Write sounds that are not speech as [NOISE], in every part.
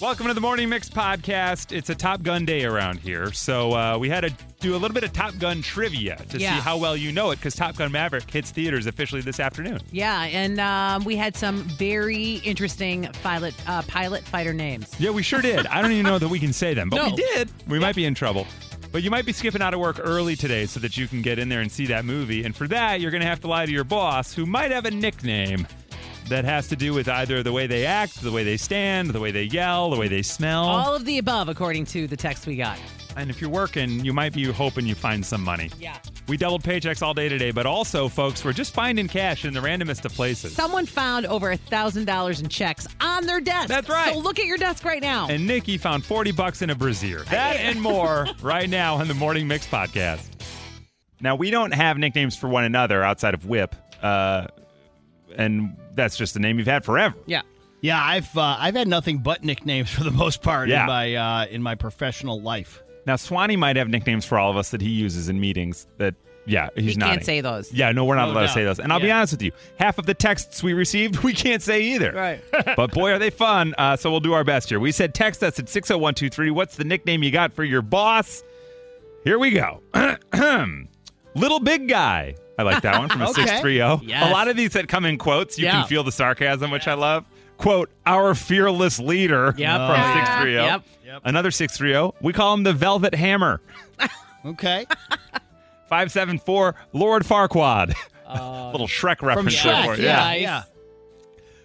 Welcome to the Morning Mix podcast. It's a Top Gun day around here, so uh, we had to do a little bit of Top Gun trivia to Yeah. see how well you know it because Top Gun Maverick hits theaters officially this afternoon. Yeah, and um, we had some very interesting pilot uh, pilot fighter names. Yeah, we sure did. I don't even know that we can say them, but we No. did. We might be in trouble. But you might be skipping out of work early today so that you can get in there and see that movie. And for that, you're going to have to lie to your boss, who might have a nickname that has to do with either the way they act, the way they stand, the way they yell, the way they smell. All of the above, according to the text we got. And if you're working, you might be hoping you find some money. Yeah. We doubled paychecks all day today, but also, folks, we're just finding cash in the randomest of places. Someone found over a thousand dollars in checks on their desk. That's right. So look at your desk right now. And Nikki found 40 bucks in a brazier. That and more [LAUGHS] right now on the Morning Mix podcast. Now, we don't have nicknames for one another outside of Whip. Uh, and that's just the name you've had forever. yeah. Yeah, I've uh, I've had nothing but nicknames for the most part Yeah. in my uh, in my professional life. Now, Swanee might have nicknames for all of us that he uses in meetings that, yeah, he's He not. can't say those. Yeah, no, we're not No allowed to doubt. say those. And I'll be Yeah. honest with you, half of the texts we received, [LAUGHS] we can't say either. Right. [LAUGHS] but boy, are they fun. Uh, so we'll do our best here. We said text us at 60123. What's the nickname you got for your boss? Here we go. [CLEARS THROAT] Little Big Guy. I like that one from a [LAUGHS] Okay. 630. Yes. A lot of these that come in quotes, you Yeah. can feel the sarcasm, which I love. Quote, our fearless leader Yep. from oh, Yeah. 630. Yep. Yep. Another 630. We call him the Velvet Hammer. [LAUGHS] Okay, [LAUGHS] 574 Lord Farquaad. Uh, Little Shrek reference. Shrek, there for you. yeah. Nice.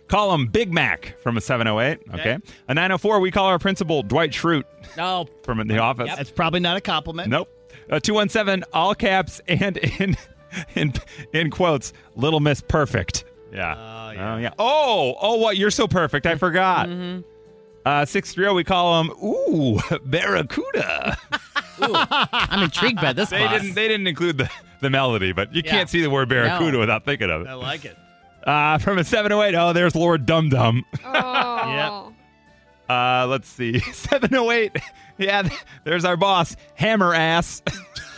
Call him Big Mac from a 708. Okay. A 904, we call our principal Dwight Schrute No. from The Office. that's probably not a compliment. Nope. A 217, all caps and in [LAUGHS] in in quotes, Little Miss Perfect. Yeah. Oh, yeah. Oh, yeah. Oh, oh, what? You're so perfect. I forgot. Uh, 630, we call him, ooh, [LAUGHS] Barracuda. [LAUGHS] I'm intrigued by this they boss. didn't they didn't include the, the melody, but you Yeah. can't see the word Barracuda No. without thinking of it. I like it. Uh, from a 708, oh, there's Lord Dum Dum. Oh. Uh, let's see. 708. Yeah, there's our boss, Hammer Ass.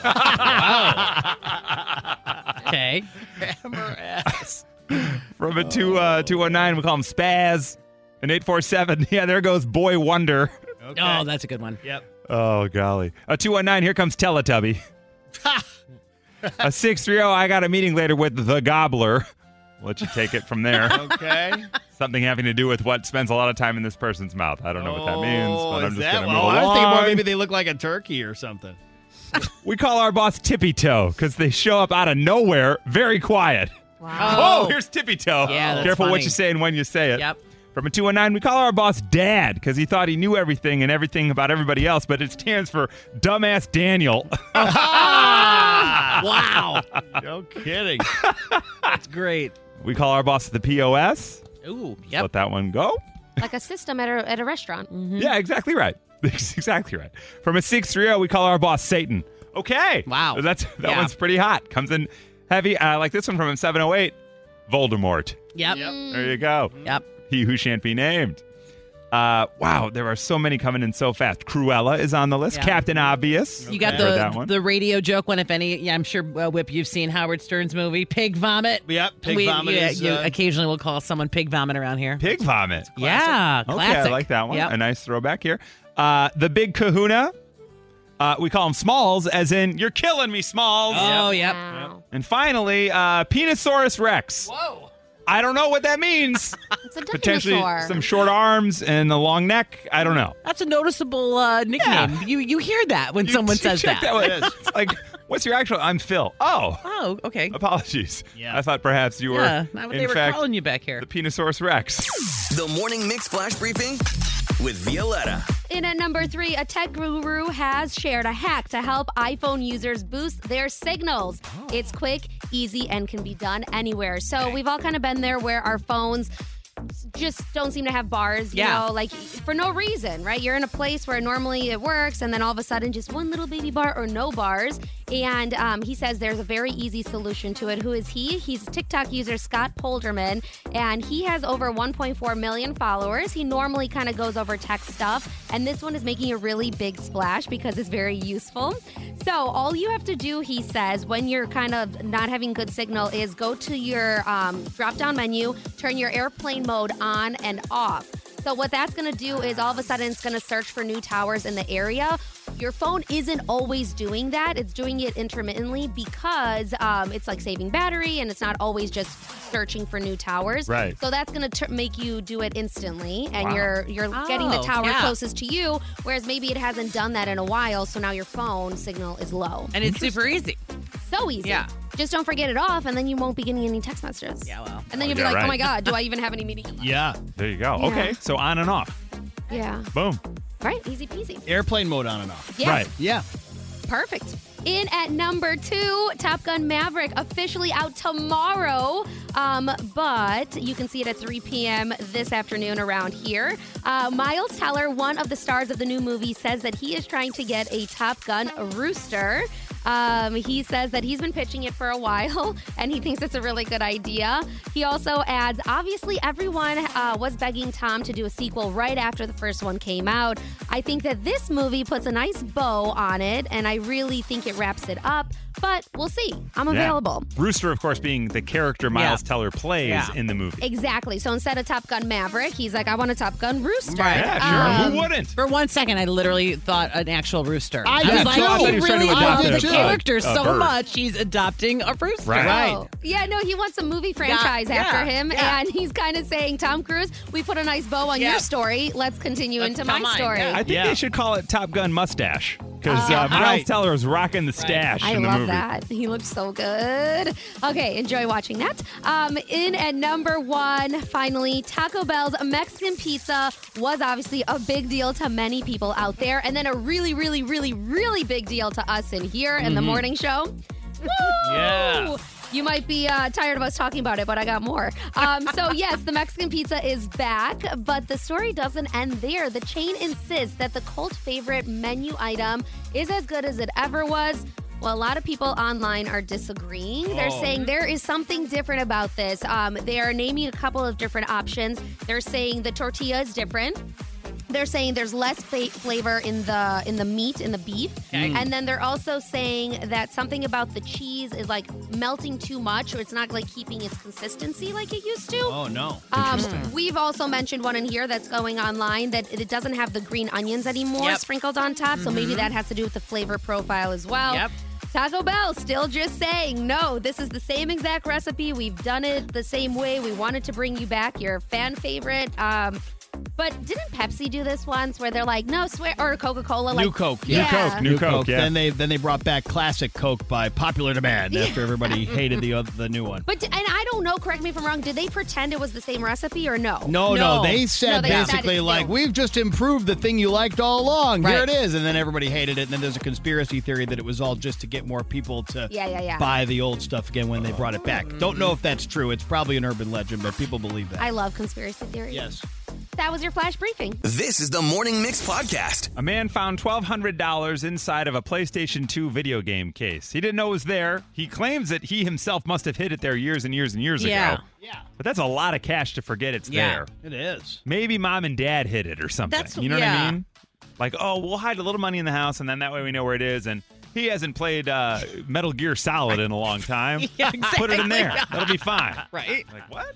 [LAUGHS] Okay. Hammer ass. From a two, uh, 219, we call him Spaz. An 847, [LAUGHS] yeah, there goes Boy Wonder. Okay. Oh, that's a good one. Yep. Oh, golly. A 219, here comes Teletubby. [LAUGHS] a 630, I got a meeting later with the Gobbler. Let you take it from there. Okay. Something having to do with what spends a lot of time in this person's mouth. I don't know what that means, Oh, but I'm just that- going to move well, I was thinking more maybe they look like a turkey or something. We call our boss Tippy Toe because they show up out of nowhere, very quiet. Wow. Oh, here's Tippy Toe. Yeah, that's Careful what funny. you say and when you say it. Yep. From a 219, we call our boss Dad because he thought he knew everything and everything about everybody else, but it stands for Dumbass Daniel. [LAUGHS] [LAUGHS] Wow. No kidding. [LAUGHS] That's great. we call our boss the POS. Ooh. Let Yep. Let that one go. Like a system at a, at a restaurant. Mm-hmm. Yeah, exactly right. [LAUGHS] exactly right. From a 630, we call our boss Satan. Okay. Wow. That's that Yeah. one's pretty hot. Comes in heavy. I like this one from a 708. Voldemort. Yep. Yep. There you go. Yep. He who shan't be named. Uh, wow, there are so many coming in so fast. Cruella is on the list. Yeah. Captain Obvious. You got Heard that the one. the radio joke one. If any, yeah, I'm sure uh, Whip, you've seen Howard Stern's movie Pig Vomit. Yep. Pig we, vomit yeah, is. you uh, occasionally will call someone pig vomit around here. Pig vomit. Yeah, classic. Okay. I like that one. Yep. A nice throwback here. Uh, the Big Kahuna. Uh, we call him Smalls, as in you're killing me, Smalls. Oh, yep. Wow. And finally, uh, Penisaurus Rex. Whoa. I don't know what that means. [LAUGHS] It's a Potentially dinosaur. some short arms and a long neck. I don't know. That's a noticeable uh, nickname. You you hear that when You- someone you [LAUGHS] says check that. one. [LAUGHS] It is. Like, what's your actual? I'm Phil. Oh, Oh, okay. apologies. Yeah. I thought perhaps you were. Yeah, not what in they were fact, calling you back here. the Penisaurus Rex. The Morning Mix Flash Briefing with Violetta. In at number three, a tech guru has shared a hack to help iPhone users boost their signals. It's quick, easy, and can be done anywhere. So we've all kind of been there where our phones just don't seem to have bars, you Yeah. know, like for no reason, right? You're in a place where normally it works, and then all of a sudden, just one little baby bar or no bars. And um, he says there's a very easy solution to it. Who is he? He's TikTok user Scott Polderman, and he has over 1.4 million followers. He normally kind of goes over tech stuff, and this one is making a really big splash because it's very useful. So, all you have to do, he says, when you're kind of not having good signal, is go to your um, drop down menu, turn your airplane mode on and off. So what that's going to do is all of a sudden it's going to search for new towers in the area. Your phone isn't always doing that. It's doing it intermittently because um, it's like saving battery and it's not always just searching for new towers. Right. So that's going to make you do it instantly, and Wow. you're you're getting the Oh, tower yeah. closest to you. Whereas maybe it hasn't done that in a while, so now your phone signal is low. And it's super easy. So easy. Yeah. Just don't forget it off, and then you won't be getting any text messages. Yeah, well. And then you'll be yeah, like, oh my God, do I even have any meetings? Yeah. [LAUGHS] There you go. Yeah. Okay, so on and off. Yeah. Boom. Right? Easy peasy. Airplane mode on and off. Yeah. Right. Yeah. Perfect. In at number two, Top Gun Maverick, officially out tomorrow. Um, but you can see it at 3 p.m. this afternoon around here. Uh, Miles Teller, one of the stars of the new movie, says that he is trying to get a Top Gun rooster. Um, he says that he's been pitching it for a while [LAUGHS] and he thinks it's a really good idea. He also adds, obviously, everyone uh, was begging Tom to do a sequel right after the first one came out. I think that this movie puts a nice bow on it and I really think it wraps it up, but we'll see. I'm Yeah. available. Rooster, of course, being the character Miles Yeah. Teller plays Yeah. in the movie. Exactly. So instead of Top Gun Maverick, he's like, I want a Top Gun Rooster. Right. Yeah, sure. Um, Who wouldn't? For one second, I literally thought an actual rooster. I was did like, too. I he thought he was trying really to adopt loves the character so bird. much, he's adopting a rooster. Right. Right. Oh, Yeah, no, he wants a movie franchise Yeah, after yeah, him, yeah. and he's kind of saying, Tom Cruise, we put a nice bow on Yeah. your story. Let's continue Let's into my mine, story. yeah. I think Yeah. they should call it Top Gun Mustache because Uh, uh, Miles Right. Teller is rocking the stash I in the love movie. that. He looks so good. Okay, enjoy watching that. Um, in at number one, finally, Taco Bell's Mexican pizza was obviously a big deal to many people out there, and then a really, really, really, really big deal to us in here in the morning show. [LAUGHS] Woo! Yeah. You might be uh, tired of us talking about it, but I got more. Um, so, [LAUGHS] yes, the Mexican pizza is back, but the story doesn't end there. The chain insists that the cult favorite menu item is as good as it ever was. Well, a lot of people online are disagreeing. They're Oh. saying there is something different about this. Um, they are naming a couple of different options. They're saying the tortilla is different. They're saying there's less fa- flavor in the in the meat in the beef, and then they're also saying that something about the cheese is like melting too much, or it's not like keeping its consistency like it used to. Oh no. Um, we've also mentioned one in here that's going online that it doesn't have the green onions anymore Yep. sprinkled on top, so maybe that has to do with the flavor profile as well. Yep. Taco Bell still just saying, no, this is the same exact recipe. We've done it the same way. We wanted to bring you back your fan favorite. Um, but didn't Pepsi do this once where they're like, no, swear, or Coca Cola? Like, New Coke. New Coke, New Coke, yeah. Then they then they brought back classic Coke by popular demand after everybody [LAUGHS] hated the other, the new one. But, and I don't know, correct me if I'm wrong, did they pretend it was the same recipe or no? No, no, No. they said No, they basically it's like we've just improved the thing you liked all along. Here it is, and then everybody hated it. And then there's a conspiracy theory that it was all just to get more people to Yeah, yeah, yeah. buy the old stuff again when they brought it back. Don't know if that's true. It's probably an urban legend, but people believe that. I love conspiracy theories. yes. That was your flash briefing. This is the Morning Mix podcast. A man found $1,200 inside of a PlayStation 2 video game case. He didn't know it was there. He claims that he himself must have hid it there years and years and years Yeah. ago. Yeah. Yeah. But that's a lot of cash to forget it's Yeah. there. It is. Maybe mom and dad hid it or something. That's- you know what yeah. I mean? Like, oh, we'll hide a little money in the house, and then that way we know where it is. And he hasn't played uh, Metal Gear Solid in a long time. [LAUGHS] Yeah, Put it in there. That'll be fine. [LAUGHS] Right. Like what?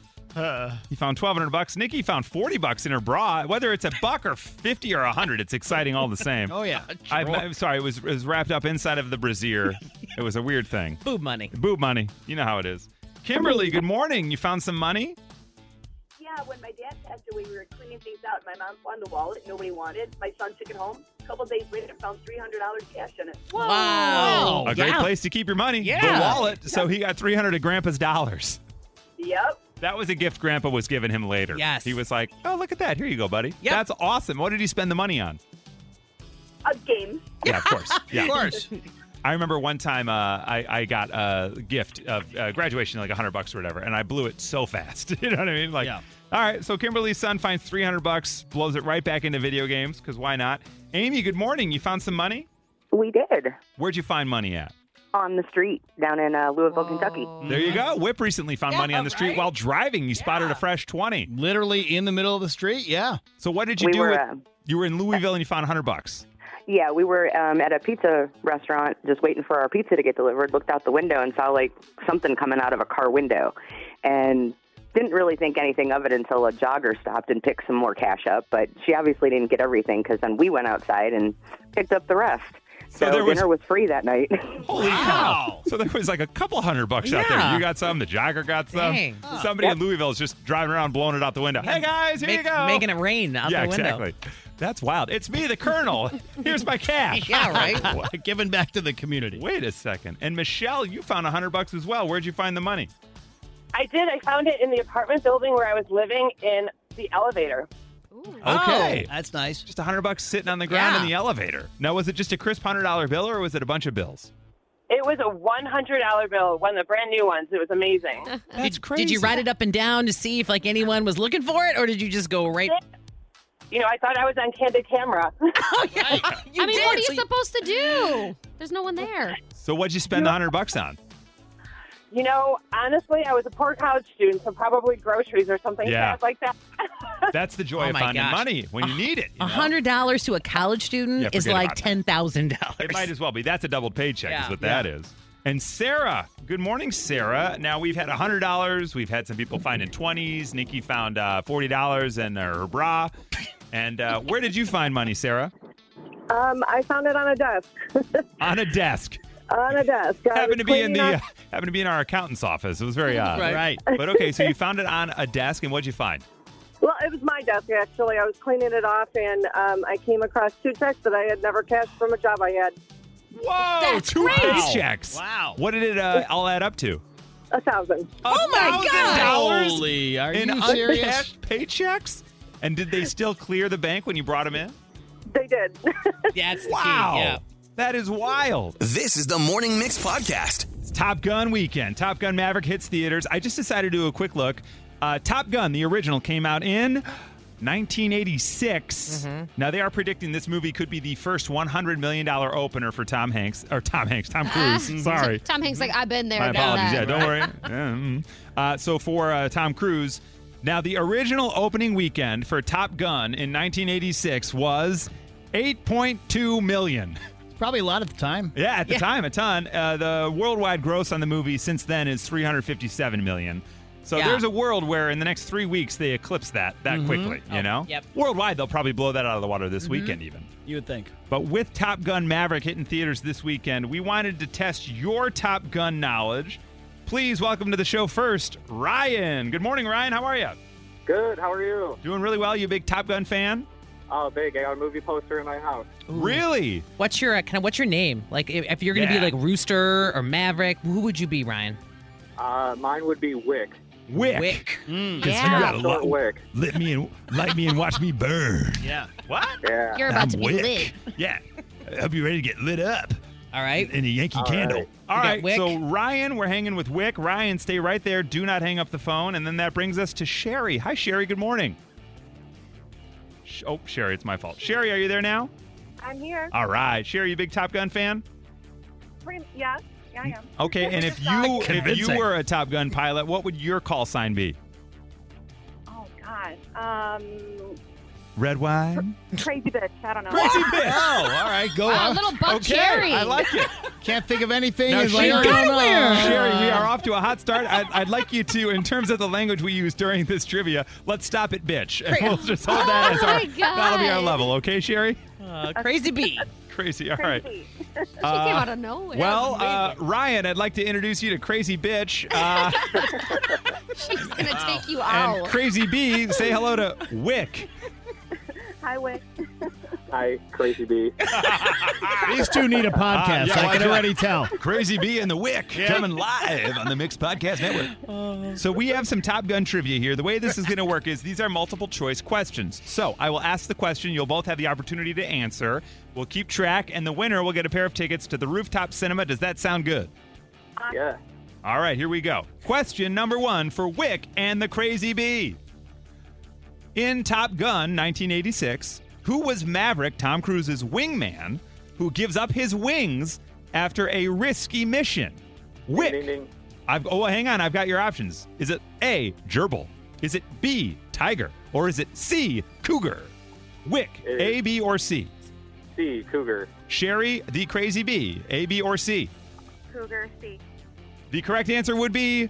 He found twelve hundred bucks. Nikki found forty bucks in her bra. Whether it's a buck or fifty or a hundred, it's exciting all the same. [LAUGHS] Oh yeah. I, I'm sorry. It was, it was wrapped up inside of the brassiere. [LAUGHS] it was a weird thing. Boob money. Boob money. You know how it is. Kimberly, good morning. You found some money? Yeah, when my dad passed away, we were cleaning things out. My mom found the wallet nobody wanted. My son took it home. A couple days later, found three hundred dollars cash in it. Wow. A great Yeah. place to keep your money. Yeah. The wallet. So he got 300 of Grandpa's dollars. Yep. That was a gift Grandpa was giving him later. Yes. He was like, oh, look at that. Here you go, buddy. Yep. That's awesome. What did he spend the money on? A game. Yeah, of course. [LAUGHS] Yeah. Of course. I remember one time uh, I, I got a gift of uh, graduation, like 100 bucks or whatever, and I blew it so fast. [LAUGHS] you know what I mean? Like, Yeah. all right, so Kimberly's son finds 300 bucks, blows it right back into video games, because why not? Amy, good morning. You found some money? We did Where'd you find money at? On the street down in uh, Louisville, Kentucky. There you go. Whip recently found money on the street right? while driving. You spotted a fresh 20. Literally in the middle of the street. Yeah. So what did you We do? were, with, uh, you were in Louisville and you found 100 bucks. Yeah, we were um, at a pizza restaurant just waiting for our pizza to get delivered. Looked out the window and saw like something coming out of a car window, and didn't really think anything of it until a jogger stopped and picked some more cash up. But she obviously didn't get everything because then we went outside and picked up the rest. So So, there was- dinner was free that night. [LAUGHS] Holy cow! So there was like a couple hundred bucks out there. You got some. The jogger got some. Dang. Somebody in Louisville is just driving around, blowing it out the window. Hey guys, here you go. Making it rain out yeah, the window. exactly. That's wild. It's me, the Colonel. [LAUGHS] Here's my cash. Yeah, right. [LAUGHS] Giving back to the community. Wait a second. And Michelle, you found a hundred bucks as well. Where'd you find the money? I did. I found it in the apartment building where I was living in the elevator. Okay. That's nice. Just a hundred bucks sitting on the ground in the elevator. Now, was it just a crisp hundred dollar bill, or was it a bunch of bills? It was a $100 bill, one of the brand new ones. It was amazing. [LAUGHS] That's did, crazy. Did you write it up and down to see if like anyone was looking for it, or did you just go right? You know, I thought I was on candid camera. [LAUGHS] Oh yeah, you [LAUGHS] I mean, did. what are you so supposed to do? There's no one there. So, what'd you spend the hundred bucks on? You know, honestly, I was a poor college student, so probably groceries or something Yeah. bad like that. [LAUGHS] That's the joy Oh of my finding gosh. money when you need it. you A know? hundred dollars to a college student Yeah, is forget like about that. ten thousand It dollars. might as well be. That's a double paycheck, is Yeah. what that is. And Sarah, good morning, Sarah. Now we've had hundred dollars. We've had some people finding twenties. Nikki found uh, forty dollars in her bra. And uh, where did you find money, Sarah? Um, I found it on a desk. [LAUGHS] On a desk. On a desk. I Happened to be in the uh, happened to be in our accountant's office. It was very odd. Right. Right. But okay, so you found it on a desk, and what'd you find? Well, it was my desk actually. I was cleaning it off, and um, I came across two checks that I had never cashed from a job I had. Whoa, That's two great. paychecks. Wow. What did it uh, all add up to? A thousand. Oh my God. dollars Holy, are in you serious? uncashed paychecks? And did they still clear the bank when you brought them in? They did. [LAUGHS] That's the Wow. key. Yeah. That is wild. This is the Morning Mix podcast. It's Top Gun weekend. Top Gun Maverick hits theaters. I just decided to do a quick look. Uh, Top Gun, the original, came out in [GASPS] 1986. Now they are predicting this movie could be the first 100 million dollar opener for Tom Hanks or Tom Hanks, Tom [LAUGHS] Cruise. Sorry. Tom Hanks like I've been there. My apologies. that. Yeah, don't worry. [LAUGHS] Mm. uh, so for uh, Tom Cruise, now the original opening weekend for Top Gun in 1986 was 8.2 million. Probably a lot at the time. Yeah, at the Yeah. time, a ton. Uh, the worldwide gross on the movie since then is 357 million. So Yeah. there's a world where in the next three weeks they eclipse that that quickly. You Oh, know, yep. Worldwide, they'll probably blow that out of the water this weekend, even. You would think. But with Top Gun Maverick hitting theaters this weekend, we wanted to test your Top Gun knowledge. Please welcome to the show first, Ryan. Good morning, Ryan. How are you? Good. How are you? Doing really well. You a big Top Gun fan? Oh, big. I got a movie poster in my house. Really? What's your uh, kind of what's your name? Like if, if you're going to Yeah. be like Rooster or Maverick, who would you be, Ryan? Uh, mine would be Wick. Wick. Wick. 'Cause Yeah. you gotta Short lo- Wick. let me and light me and watch me burn. [LAUGHS] Yeah. What? Yeah. You're about I'm to be Wick. lit. [LAUGHS] Yeah. I hope you're ready to get lit up All right. in a Yankee All candle. right. All got right. Wick. So Ryan, we're hanging with Wick. Ryan, stay right there. Do not hang up the phone. And then that brings us to Sherry. Hi, Sherry. Good morning. Sh- Oh, Sherry, it's my fault. Sherry, are you there now? I'm here. All right. Sherry, you a big Top Gun fan? Pretty, Yeah, yeah, I am. Okay. And if [LAUGHS] you if you Convincing. were a Top Gun pilot, what would your call sign be? Oh God. Um, Red wine. crazy bitch. I don't know. Crazy [LAUGHS] bitch. Oh, all right. Go A on. little buck Okay, cherry. I like it. Can't think of anything. Now, It's like, Sherry, I. Sherry, we are off to a hot start. I'd, I'd like you to, in terms of the language we use during this trivia, let's stop at bitch. And we'll just hold that as Oh our, my God. that'll be our level. Okay, Sherry? Uh, crazy bee. [LAUGHS] Crazy. All right. she came out of nowhere. Well, uh, Ryan, I'd like to introduce you to Crazy Bitch. [LAUGHS] Uh, she's gonna take you and out. Crazy B, say hello to Wick. Hi, Wick. [LAUGHS] Hi, Crazy Bee. [LAUGHS] These two need a ah, podcast. yeah, I can already tell. Crazy B and the Wick coming live on the Mixed Podcast Network. So we have some Top Gun trivia here. The way this is going to work is these are multiple choice questions. So I will ask the question. You'll both have the opportunity to answer. We'll keep track, and the winner will get a pair of tickets to the Rooftop Cinema. Does that sound good? Yeah. All right, here we go. Question number one for Wick and the Crazy Bee. In Top Gun 1986, who was Maverick, Tom Cruise's wingman, who gives up his wings after a risky mission? Wick. Ding, ding, ding. I've, oh, hang on. I've got your options. Is it A, gerbil? Is it B, tiger? Or is it C, cougar? Wick, It A, is- B, or C? C, Cougar. Sherry, the crazy bee, A, B, or C? Cougar C. The correct answer would be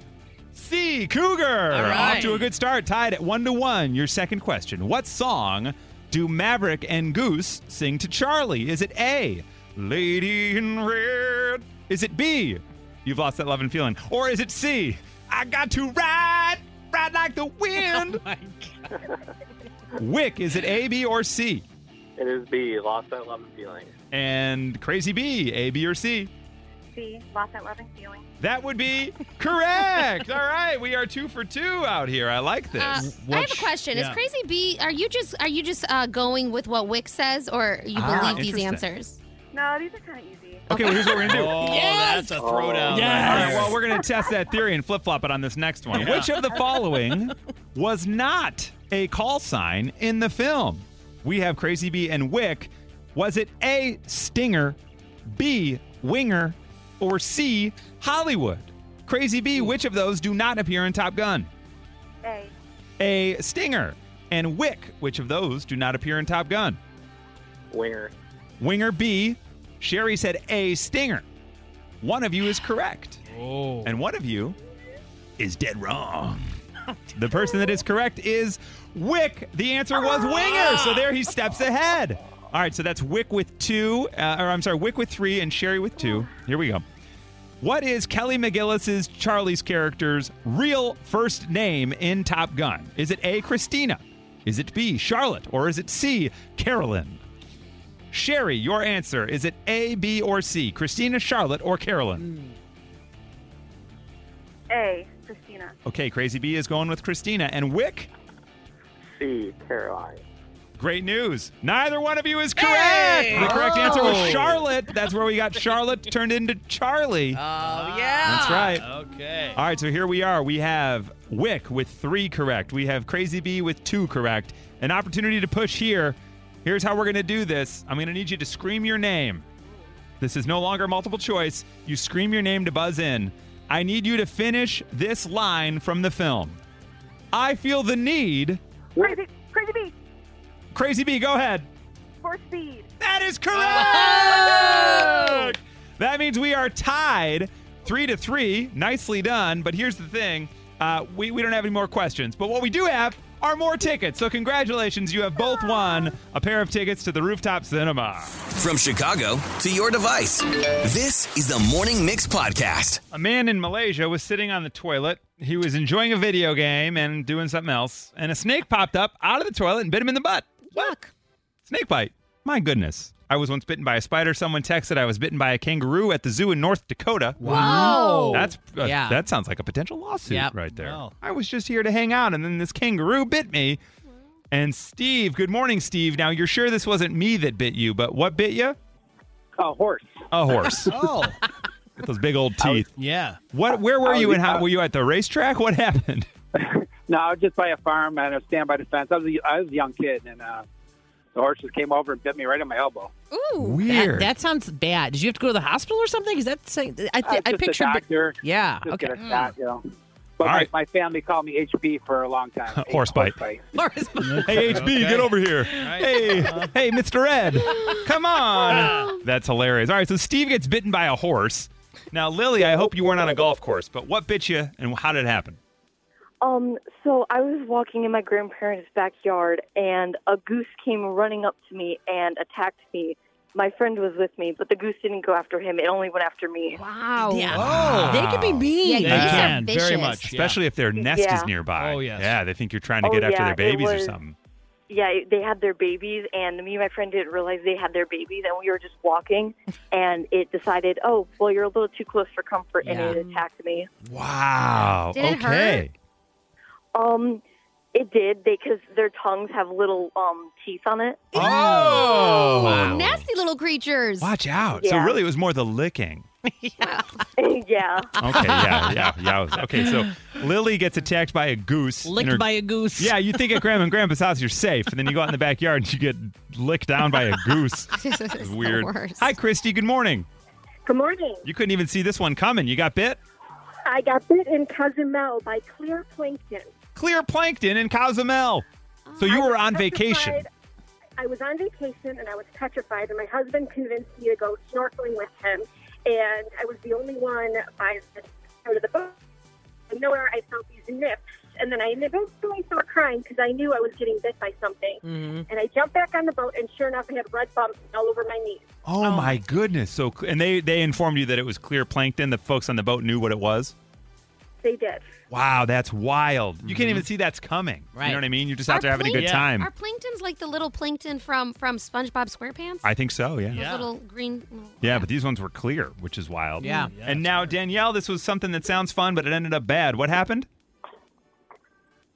C. Cougar. right. Off to a good start. Tied at one to one. Your second question. What song do Maverick and Goose sing to Charlie? Is it A. Lady in Red? Is it B. You've lost that love and feeling? Or is it C. I got to ride, ride like the wind? [LAUGHS] Oh my Wick, is it A, B, or C? It is B. Lost that love and feeling. And Crazy B, A, B, or C? C. Lost that loving feeling. That would be correct. [LAUGHS] All right, we are two for two out here. I like this. Uh, I have a question. yeah. Is Crazy B? Are you just are you just uh, going with what Wick says, or you Ah, believe these answers? No, these are kind of easy. okay, well, here's what we're gonna do. [LAUGHS] Oh, that's a throwdown. All right, well, we're going to test that theory and flip flop it on this next one. Which of the following was not a call sign in the film? We have Crazy B and Wick. Was it A, Stinger, B, Winger, or C, Hollywood? Crazy B, which of those do not appear in Top Gun? A. A, Stinger. And Wick, which of those do not appear in Top Gun? Winger. Winger B, Sherry said A, Stinger. One of you is correct. Oh. And one of you is dead wrong. [LAUGHS] The person that is correct is Wick. The answer was Winger. So there he steps ahead. All right, so that's Wick with two, uh, or I'm sorry, Wick with three and Sherry with two. Here we go. What is Kelly McGillis's Charlie's character's real first name in Top Gun? Is it A, Christina? Is it B, Charlotte? Or is it C, Carolyn? Sherry, your answer. Is it A, B, or C? Christina, Charlotte, or Carolyn? A. Christina. Okay, Crazy B is going with Christina. And Wick, C. Caroline. Great news. Neither one of you is correct. The correct answer was oh. Charlotte. That's where we got Charlotte turned into Charlie. Oh, ah. yeah. That's right. Okay. All right, so here we are. We have Wick with three correct. We have Crazy B with two correct. An opportunity to push here. Here's how we're going to do this I'm going to need you to scream your name. This is no longer multiple choice. You scream your name to buzz in. I need you to finish this line from the film. I feel the need. Crazy, crazy bee. Crazy B, go ahead. For speed. That is correct. That means we are tied three to three. Nicely done. But here's the thing uh, we, we don't have any more questions. But what we do have are more tickets. So, congratulations. You have both won a pair of tickets to the Rooftop Cinema. From Chicago to your device, this is the Morning Mix Podcast. A man in Malaysia was sitting on the toilet. He was enjoying a video game and doing something else. And a snake popped up out of the toilet and bit him in the butt. Yuck. Snake bite. My goodness. I was once bitten by a spider. Someone texted I was bitten by a kangaroo at the zoo in North Dakota. Wow. That's uh, Yeah. that sounds like a potential lawsuit Yep. right there. Wow. I was just here to hang out and then this kangaroo bit me. And Steve, good morning, Steve. Now you're sure this wasn't me that bit you, but what bit you? A horse. A horse. [LAUGHS] Oh, With those big old teeth. yeah. What where were I you was- and how were you at the racetrack? What happened? [LAUGHS] No, I was just by a farm and I was standing by the fence. I was a, I was a young kid, and uh, the horse just came over and bit me right on my elbow. Ooh. Weird. That, that sounds bad. Did you have to go to the hospital or something? Is that saying? I, uh, I th- was I just pictured. a doctor. Yeah. Just Okay. get a hmm. shot, you know. But All my, right. my family called me HP for a long time. [LAUGHS] Horse bite. Horse- Hey HB, get over here. Hey, uh-huh. hey, Mr. Ed, come on. [LAUGHS] That's hilarious. All right, so Steve gets bitten by a horse. Now, Lily, I hope you weren't on a golf course, but what bit you and how did it happen? Um, so I was walking in my grandparents' backyard, and a goose came running up to me and attacked me. My friend was with me, but the goose didn't go after him. It only went after me. Wow. Yeah. Oh. They can be mean. Yeah, They geese are can, vicious. very much. yeah. Especially if their nest is nearby. Oh, yes. Yeah, they think you're trying to Oh, get after yeah, their it babies or was- something. Yeah, they had their babies, and me and my friend didn't realize they had their babies, and we were just walking, and it decided, oh, well, you're a little too close for comfort, and Yeah. it attacked me. Wow. Did it okay. Um, it did because their tongues have little um teeth on it. Oh. Nasty little creatures. Watch out. So Yeah. really, it was more the licking. [LAUGHS] [LAUGHS] yeah. Okay, yeah, [LAUGHS] yeah, yeah. Okay, so Lily gets attacked by a goose. in Licked her- by a goose. Yeah, you think at Grandma and Grandpa's house you're safe, and then you go out in the backyard and you get licked down by a goose. This is It's the weird. worst. Hi, Christy. Good morning. Good morning. You couldn't even see this one coming. You got bit? I got bit in Cozumel by clear plankton. Clear plankton in Cozumel. So you I were was on vacation. I was on vacation and I was petrified, and my husband convinced me to go snorkeling with him. And I was the only one by the side of the boat. And nowhere, I felt these nips, and then I eventually started crying because I knew I was getting bit by something. Mhm. And I jumped back on the boat, and sure enough, I had red bumps all over my knees. Oh, my goodness! So and they they informed you that it was clear plankton. The folks on the boat knew what it was. They did. Wow, that's wild. You can't even see that's coming. Right. You know what I mean? You're just out Are there having a good plank- time. Are planktons like the little plankton from from SpongeBob SquarePants? I think so. Yeah. Those little green. little- Yeah, but these ones were clear, which is wild. Yeah. and now Danielle, this was something that sounds fun, but it ended up bad. What happened?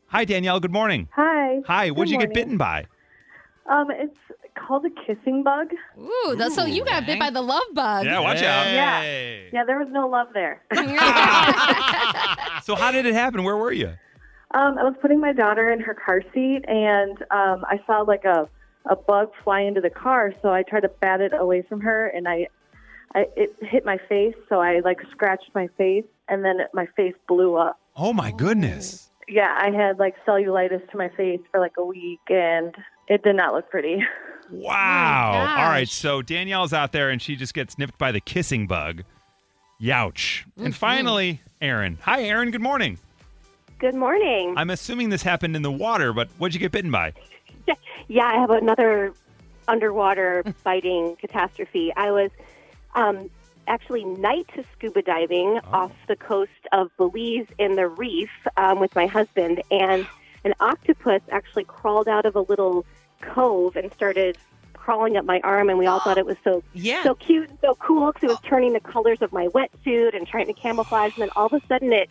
Hi, Danielle. Good morning. Hi. Hi. What'd Good you get morning. bitten by? Um, it's called a kissing bug. Ooh, th- so you got bit by the love bug. Yeah, watch out. Yeah. Yeah, there was no love there. [LAUGHS] [LAUGHS] So how did it happen? Where were you? Um, I was putting my daughter in her car seat, and um, I saw like a a bug fly into the car. So I tried to bat it away from her, and I, I it hit my face. So I like scratched my face, and then my face blew up. Oh my goodness. Yeah, I had like cellulitis to my face for like a week, and it did not look pretty. [LAUGHS] Wow. gosh. All right. So Danielle's out there and she just gets nipped by the kissing bug. Youch. And finally, Aaron. Hi, Aaron. Good morning. Good morning. I'm assuming this happened in the water, but what'd you get bitten by? [LAUGHS] Yeah, I have another underwater [LAUGHS] biting catastrophe. I was um, actually night scuba diving off the coast of Belize in the reef um, with my husband, and an octopus actually crawled out of a little cove and started crawling up my arm, and we all thought it was so Yeah. so cute and so cool because it was turning the colors of my wetsuit and trying to camouflage, and then all of a sudden it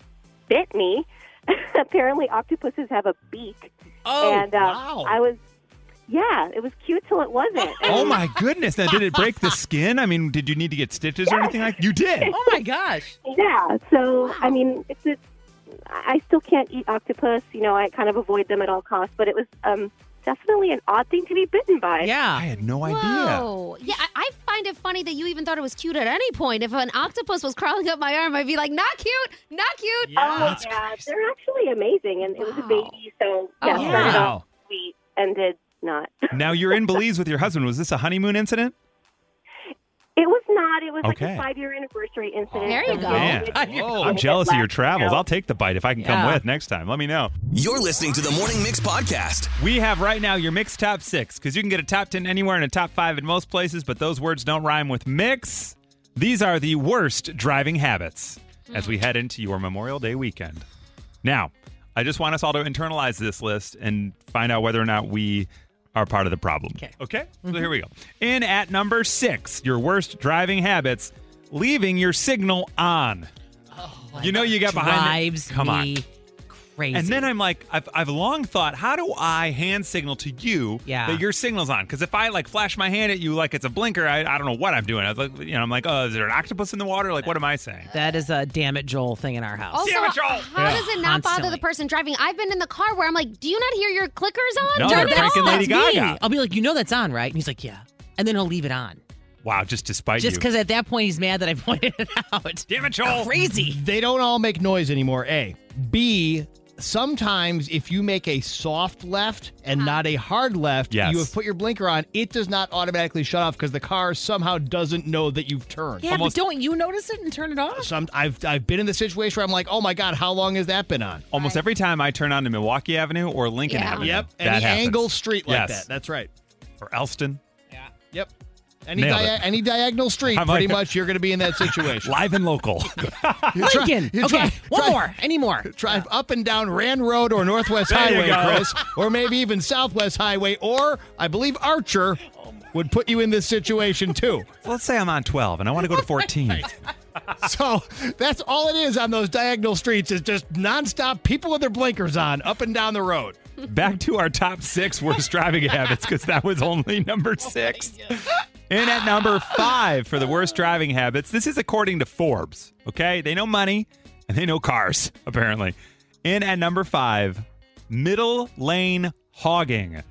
bit me. [LAUGHS] Apparently, octopuses have a beak. Oh, and uh, wow. I was, yeah, it was cute till it wasn't. [LAUGHS] Oh my goodness. Now, did it break the [LAUGHS] skin? I mean, did you need to get stitches or anything like You did. Oh my gosh. Yeah. So I mean, it's I still can't eat octopus. You know, I kind of avoid them at all costs. But it was um, definitely an odd thing to be bitten by. Yeah. I had no idea. Whoa. Yeah, I, I find it funny that you even thought it was cute at any point. If an octopus was crawling up my arm, I'd be like, not cute, not cute. oh yeah, they're actually amazing, and it was a baby. So yeah, Oh, started wow. off sweet, ended not. Now, you're in Belize with your husband. Was this a honeymoon incident? It was not. It was like Okay. a five-year anniversary incident. There you So go. Man. did- I'm jealous of your travels. I'll take the bite if I can come with next time. Let me know. You're listening to the Morning Mix podcast. We have right now your mix top six because you can get a top 10 anywhere and a top five in most places, but those words don't rhyme with mix. These are the worst driving habits as we head into your Memorial Day weekend. Now, I just want us all to internalize this list and find out whether or not we are part of the problem. Okay. Okay? So mm-hmm. here we go. In at number six, your worst driving habits, leaving your signal on. Oh, you know, you got behind it. Drives Come on. me crazy. And then I'm like, I've, I've long thought, how do I hand signal to you Yeah. that your signal's on? Because if I like flash my hand at you like it's a blinker, I, I don't know what I'm doing. I was like, you know, I'm like, oh, is there an octopus in the water? Like, what am I saying? that is a damn it Joel thing in our house. Also, how does it not bother the person driving? I've been in the car where I'm like, do you not hear your clickers on? No, Turn they're it. Lady That's me. Gaga. I'll be like, you know that's on, right? And he's like, yeah. And then he'll leave it on. Wow, just to spite Just because at that point he's mad that I [LAUGHS] pointed it out. Damn it, Joel. Crazy. They don't all make noise anymore. A. B. Sometimes if you make a soft left and uh-huh. not a hard left, Yes. you have put your blinker on, it does not automatically shut off because the car somehow doesn't know that you've turned. Yeah, but don't you notice it and turn it off? Some I've I've been in the situation where I'm like, oh my god, how long has that been on? Almost every time I turn on to Milwaukee Avenue or Lincoln Yeah. Avenue. Yep, that any happens. angle street like Yes. that. That's right. Or Elston. Yep. Any dia- any diagonal street, I'm pretty like- much, you're going to be in that [LAUGHS] situation. Live and local. [LAUGHS] You try- Lincoln. you okay, try- one try- more. Any more? Drive up and down Rand Road or Northwest Highway, go. Chris, or maybe even Southwest Highway, or I believe Archer would put you in this situation too. [LAUGHS] Let's say I'm on 12 and I want to go to 14. so that's all it is on those diagonal streets is just nonstop people with their blinkers on up and down the road. Back to our top six worst driving habits because that was only number six. Oh And at number five for the worst driving habits, this is according to Forbes. Okay. They know money and they know cars, [LAUGHS] apparently. In at number five, middle lane hogging.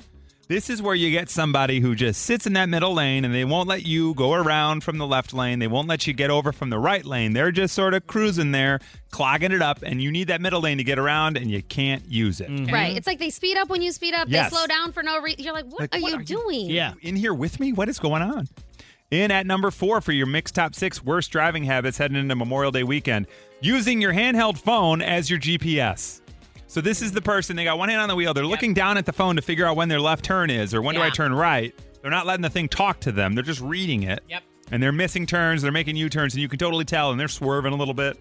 This is where you get somebody who just sits in that middle lane and they won't let you go around from the left lane. They won't let you get over from the right lane. They're just sort of cruising there, clogging it up, and you need that middle lane to get around and you can't use it. Mm-hmm. Right. It's like they speed up when you speed up. Yes. They slow down for no reason. You're like, what Like, are what you are you- doing? in here with me? What is going on? In at number four for your mixed top six worst driving habits heading into Memorial Day weekend, using your handheld phone as your GPS. So this is the person, they got one hand on the wheel. They're looking down at the phone to figure out when their left turn is or when do I turn right. They're not letting the thing talk to them. They're just reading it. Yep. And they're missing turns. They're making U-turns, and you can totally tell. And they're swerving a little bit.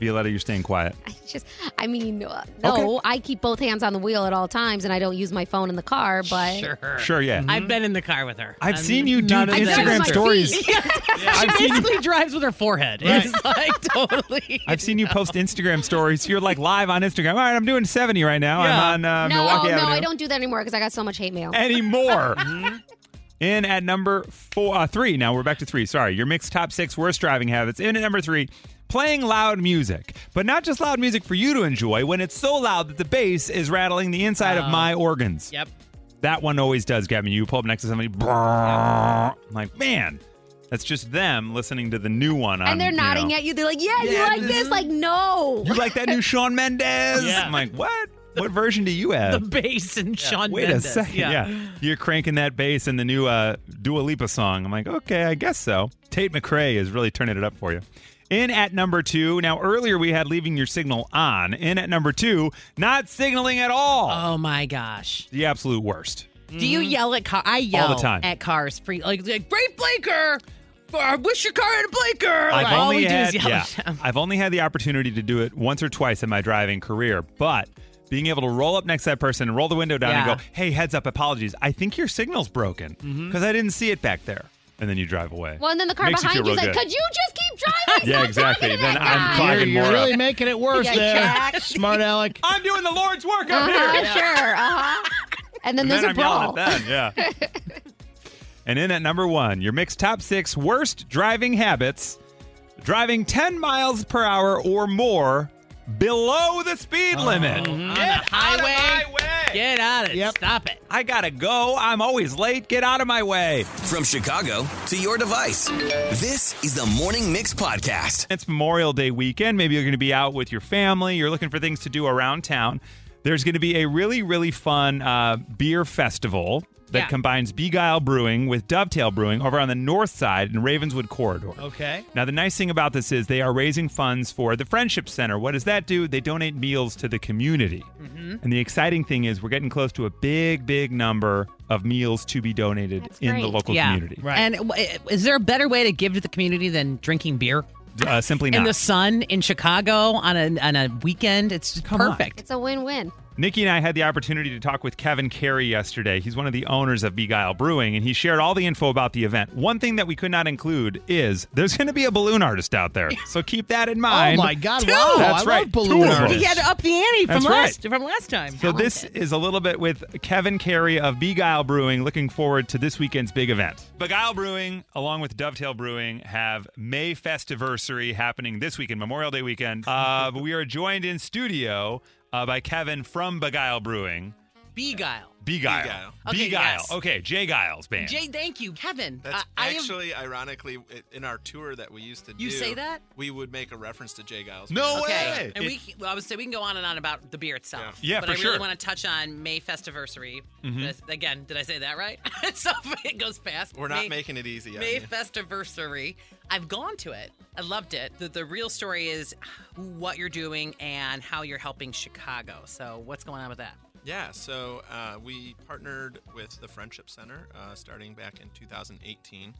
Violetta, you're staying quiet. [LAUGHS] It's just, I mean, uh, no, I keep both hands on the wheel at all times, and I don't use my phone in the car. But Sure. Sure, yeah. I've been in the car with her. I've I'm seen you do none Instagram stories. [LAUGHS] feet. she basically drives with her forehead. It's like [LAUGHS] totally. I've seen you post Instagram stories. You're like live on Instagram. All right, I'm doing 70 right now. Yeah. I'm on uh, no, Milwaukee no, Avenue. I don't do that anymore because I got so much hate mail. anymore. In at number four, uh, three. Now we're back to three. Sorry, your mixed top six worst driving habits. In at number three, playing loud music, but not just loud music for you to enjoy. When it's so loud that the bass is rattling the inside of my organs. Yep. That one always does get me. You pull up next to somebody, I'm like, man, that's just them listening to the new one. on, and they're you nodding know. at you. They're like, "Yeah, you Yeah, like this this?" is- Like, no. You like that new Shawn Mendes? Yeah. I'm like, what? What version do you have? The bass and Shawn Wait Mendes. a second. Yeah. You're cranking that bass in the new uh, Dua Lipa song. I'm like, okay, I guess so. Tate McRae is really turning it up for you. In at number two. Now, earlier we had leaving your signal on. In at number two, not signaling at all. Oh my gosh. the absolute worst. Do you yell at car? I yell All the time. at cars. Free like, like great blinker. I wish your car had a blinker. I've Like, all only we do had, is yell yeah, at them. I've only had the opportunity to do it once or twice in my driving career, but being able to roll up next to that person and roll the window down Yeah. and go, "Hey, heads up, apologies. I think your signal's broken because Mm-hmm. I didn't see it back there." And then you drive away. Well, and then the car Makes you behind feel you's real like, good. "Could you just keep driving?" Yeah, exactly. Then I'm guy." clogging You're really up. making it worse Yeah, there, exactly. [LAUGHS] smart Alec. I'm doing the Lord's work up Uh-huh, here. sure. Uh-huh. And then And there's then a I'm yelling brawl. at them. Yeah. [LAUGHS] and in at number one, your mixed top six worst driving habits: driving 10 miles per hour or more below the speed limit. On Get the highway. out of my way. Get out of it. Yep. Stop it. I gotta go. I'm always late. Get out of my way. From Chicago to your device, this is the Morning Mix Podcast. It's Memorial Day weekend. Maybe you're going to be out with your family. You're looking for things to do around town. There's going to be a really, really fun uh, beer festival that Yeah. combines Begyle Brewing with Dovetail Brewing over on the north side in Ravenswood Corridor. Okay. Now, the nice thing about this is they are raising funds for the Friendship Center. What does that do? They donate meals to the community. And the exciting thing is we're getting close to a big, big number of meals to be donated That's in the local yeah. community. Right. And is there a better way to give to the community than drinking beer Uh, simply not. in the sun in Chicago on a on a weekend? It's just Come on. perfect. It's a win-win. Nikki and I had the opportunity to talk with Kevin Carey yesterday. He's one of the owners of Begyle Brewing, and he shared all the info about the event. One thing that we could not include is there's going to be a balloon artist out there, so keep that in [LAUGHS] mind. Oh my God! Two. Wow, That's I right. love balloon Two of artists. us. He had to up the ante from That's last right. from last time. So this is a little bit with Kevin Carey of Begyle Brewing. Looking forward to this weekend's big event. Begyle Brewing, along with Dovetail Brewing, have May Festiversary happening this weekend, Memorial Day weekend. [LAUGHS] Uh, but we are joined in studio uh, by Kevin from Begyle Brewing. Begyle. Begyle. Begyle. Okay, Begyle. yes. Okay, J. Geils band. Jay, thank you, Kevin. That's I, I am- actually, ironically, i- in our tour that we used to do. You say that? We would make a reference to J. Geils. No Okay, way. and we well, I would say we can go on and on about the beer itself. Yeah. Yeah, but for I really sure. want to touch on May Festiversary. Mhm. This- Again, did I say that right? [LAUGHS] so [LAUGHS] it goes fast. We're not May- making it easy on May you. Festiversary. I've gone to it. I loved it. The, the real story is what you're doing and how you're helping Chicago. So what's going on with that? Yeah, so uh, we partnered with the Friendship Center uh, starting back in 2018.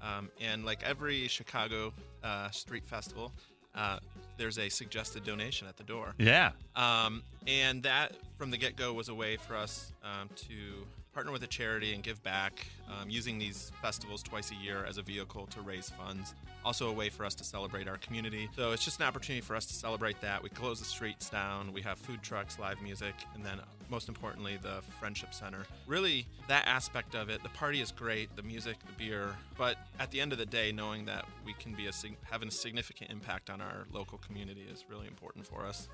Um, and like every Chicago uh, street festival, uh, there's a suggested donation at the door. Yeah. Um, and that, from the get go, was a way for us um, to partner with a charity and give back um, using these festivals twice a year as a vehicle to raise funds. Also, a way for us to celebrate our community. So, it's just an opportunity for us to celebrate that. We close the streets down, we have food trucks, live music, and then, most importantly, the Friendship Center. Really, that aspect of it, the party is great, the music, the beer, but at the end of the day, knowing that we can be a, having a significant impact on our local community is really important for us.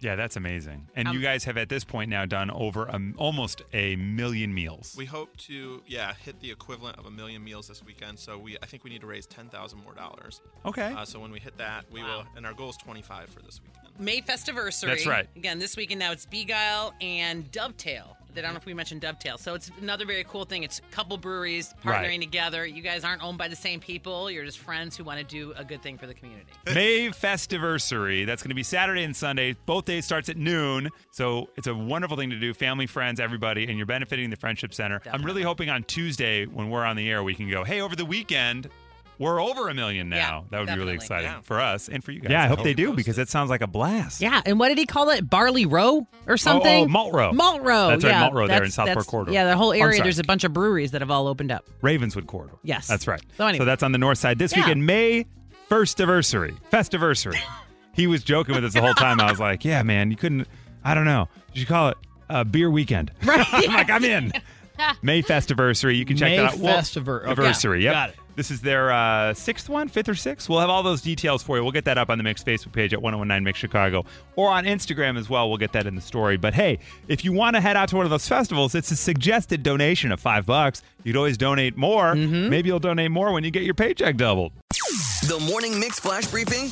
Yeah, that's amazing. And Um, you guys have at this point now done over a, almost a million meals. We hope to, yeah, hit the equivalent of a million meals this weekend. So we, I think we need to raise ten thousand more dollars. Okay. Uh, so when we hit that, we will, and our goal is twenty five for this weekend. May Festiversary. That's right. Again, this weekend now it's Begyle and Dovetail. I don't know if we mentioned Dovetail. So it's another very cool thing. It's a couple breweries partnering Right. together. You guys aren't owned by the same people. You're just friends who want to do a good thing for the community. May Festiversary. That's going to be Saturday and Sunday. Both days starts at noon. So it's a wonderful thing to do. Family, friends, everybody, and you're benefiting the Friendship Center. I'm really hoping on Tuesday when we're on the air, we can go, hey, over the weekend, we're over a million now. Yeah, that would be really definitely. exciting for us and for you guys. Yeah, I hope they do because it sounds like a blast. Yeah, and what did he call it? Barley Row or something? Oh, oh, Malt Row. Malt Row. That's right, yeah, Malt Row there in that's- Southport that's- Corridor. Yeah, the whole area. There's a bunch of breweries that have all opened up. Ravenswood Corridor. Yes. That's right. So anyway. that's on the north side. This Yeah. weekend, May 1st anniversary, Festiversary. he was joking with us the whole time. I was like, yeah, man, you couldn't, I don't know. Did you should call it uh, Beer Weekend. Right. [LAUGHS] I'm like, I'm in. [LAUGHS] May Festiversary. You can check May that out. Well, Festiver- okay. Anniversary. Yep. Got it. This is their uh, sixth one, fifth or sixth. We'll have all those details for you. We'll get that up on the Mix Facebook page at 1019 Mix Chicago or on Instagram as well. We'll get that in the story. But hey, if you want to head out to one of those festivals, it's a suggested donation of five bucks. You'd always donate more. Mm-hmm. Maybe you'll donate more when you get your paycheck doubled. The Morning Mix Flash Briefing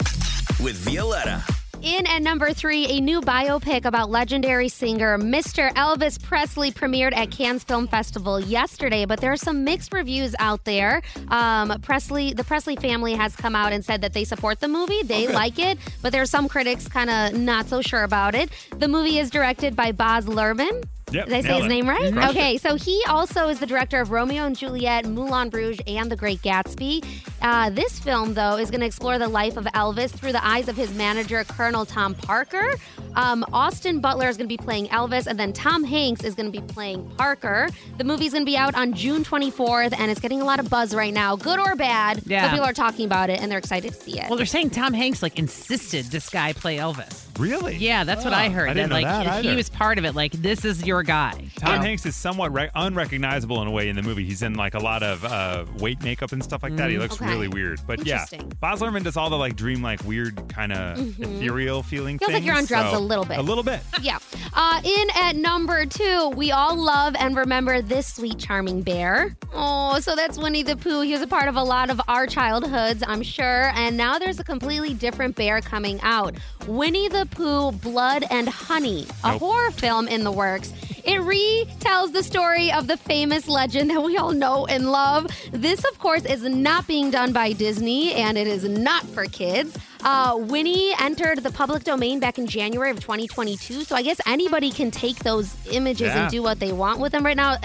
with Violetta. In at number three, a new biopic about legendary singer Mr. Elvis Presley premiered at Cannes Film Festival yesterday, but there are some mixed reviews out there. Um, Presley, the Presley family has come out and said that they support the movie, they like it, but there are some critics kind of not so sure about it. The movie is directed by Baz Luhrmann. Yep, Did I say his it. name right? Crushed okay, it. so he also is the director of Romeo and Juliet, Moulin Rouge, and The Great Gatsby. Uh, this film, though, is going to explore the life of Elvis through the eyes of his manager, Colonel Tom Parker. Um, Austin Butler is going to be playing Elvis, and then Tom Hanks is going to be playing Parker. The movie's going to be out on June 24th, and it's getting a lot of buzz right now, good or bad. Yeah. But people are talking about it, and they're excited to see it. Well, they're saying Tom Hanks like insisted this guy play Elvis. Really? Yeah, that's what Oh, I heard. I didn't know like that he either. was part of it. Like this is your guy. Tom Hanks is somewhat re- unrecognizable in a way in the movie. He's in like a lot of uh, weight makeup and stuff like that. He Mm. looks Okay. really weird. But yeah. Baz Luhrmann does all the like dream like weird kind of Mhm. ethereal feeling Feels like you're on drugs so- a little bit. A little bit. [LAUGHS] Yeah. Uh, in at number two, we all love and remember this sweet, charming bear. Oh, so that's Winnie the Pooh. He was a part of a lot of our childhoods, I'm sure. And now there's a completely different bear coming out Winnie the Pooh Blood and Honey, a Nope. horror film in the works. It retells the story of the famous legend that we all know and love. This, of course, is not being done by Disney and it is not for kids. Uh, Winnie entered the public domain back in January of 2022, so I guess anybody can take those images Yeah. and do what they want with them right now.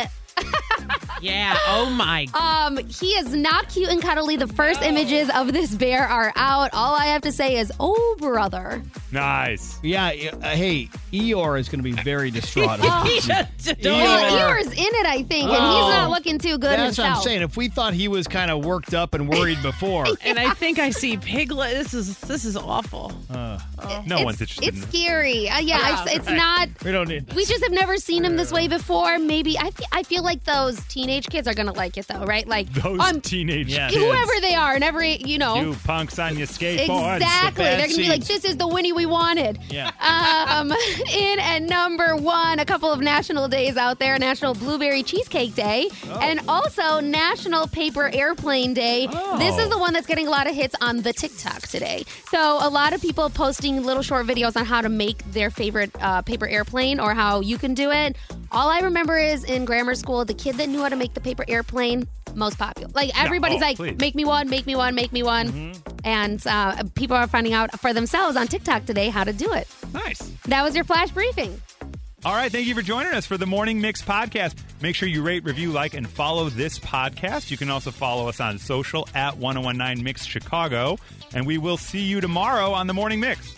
[LAUGHS] Yeah. Oh my. Um, he is not cute and cuddly. The first images of this bear are out. All I have to say is, oh brother. Nice. Yeah. yeah, uh, hey, Eeyore is going to be very distraught. Oh. [LAUGHS] about this. Well, Eeyore's in it, I think, and he's Oh. not looking too good That's what. I'm saying. If we thought he was kind of worked up and worried [LAUGHS] before, And I think I see Piglet. This is this is awful. uh, no it's, one's interested. It's in scary. Uh, yeah, Yeah, it's, it's not. we don't need. We just have never seen him this way before. Maybe I feel, I feel like those teenage kids are gonna like it though, right? Like [LAUGHS] Those um, teenage kids. whoever they are, and every you know. You punks on your skateboards. Exactly. They're going to be like, this is the Winnie we wanted. Yeah. Um, [LAUGHS] in at number one, a couple of national days out there National Blueberry Cheesecake Day, Oh. and also National Paper Airplane Day. This is the one that's getting a lot of hits on the TikTok today. So, a lot of people posting little short videos on how to make their favorite uh, paper airplane or how you can do it. All I remember is in grammar school, the kid that knew how to make the paper airplane, most popular. Like, everybody's Oh, like, please. make me one, make me one, make me one. And uh, people are finding out for themselves on TikTok today how to do it. Nice. That was your flash briefing. All right, thank you for joining us for the Morning Mix podcast. Make sure you rate, review, like, and follow this podcast. You can also follow us on social at 1019 Mix Chicago. And we will see you tomorrow on the Morning Mix.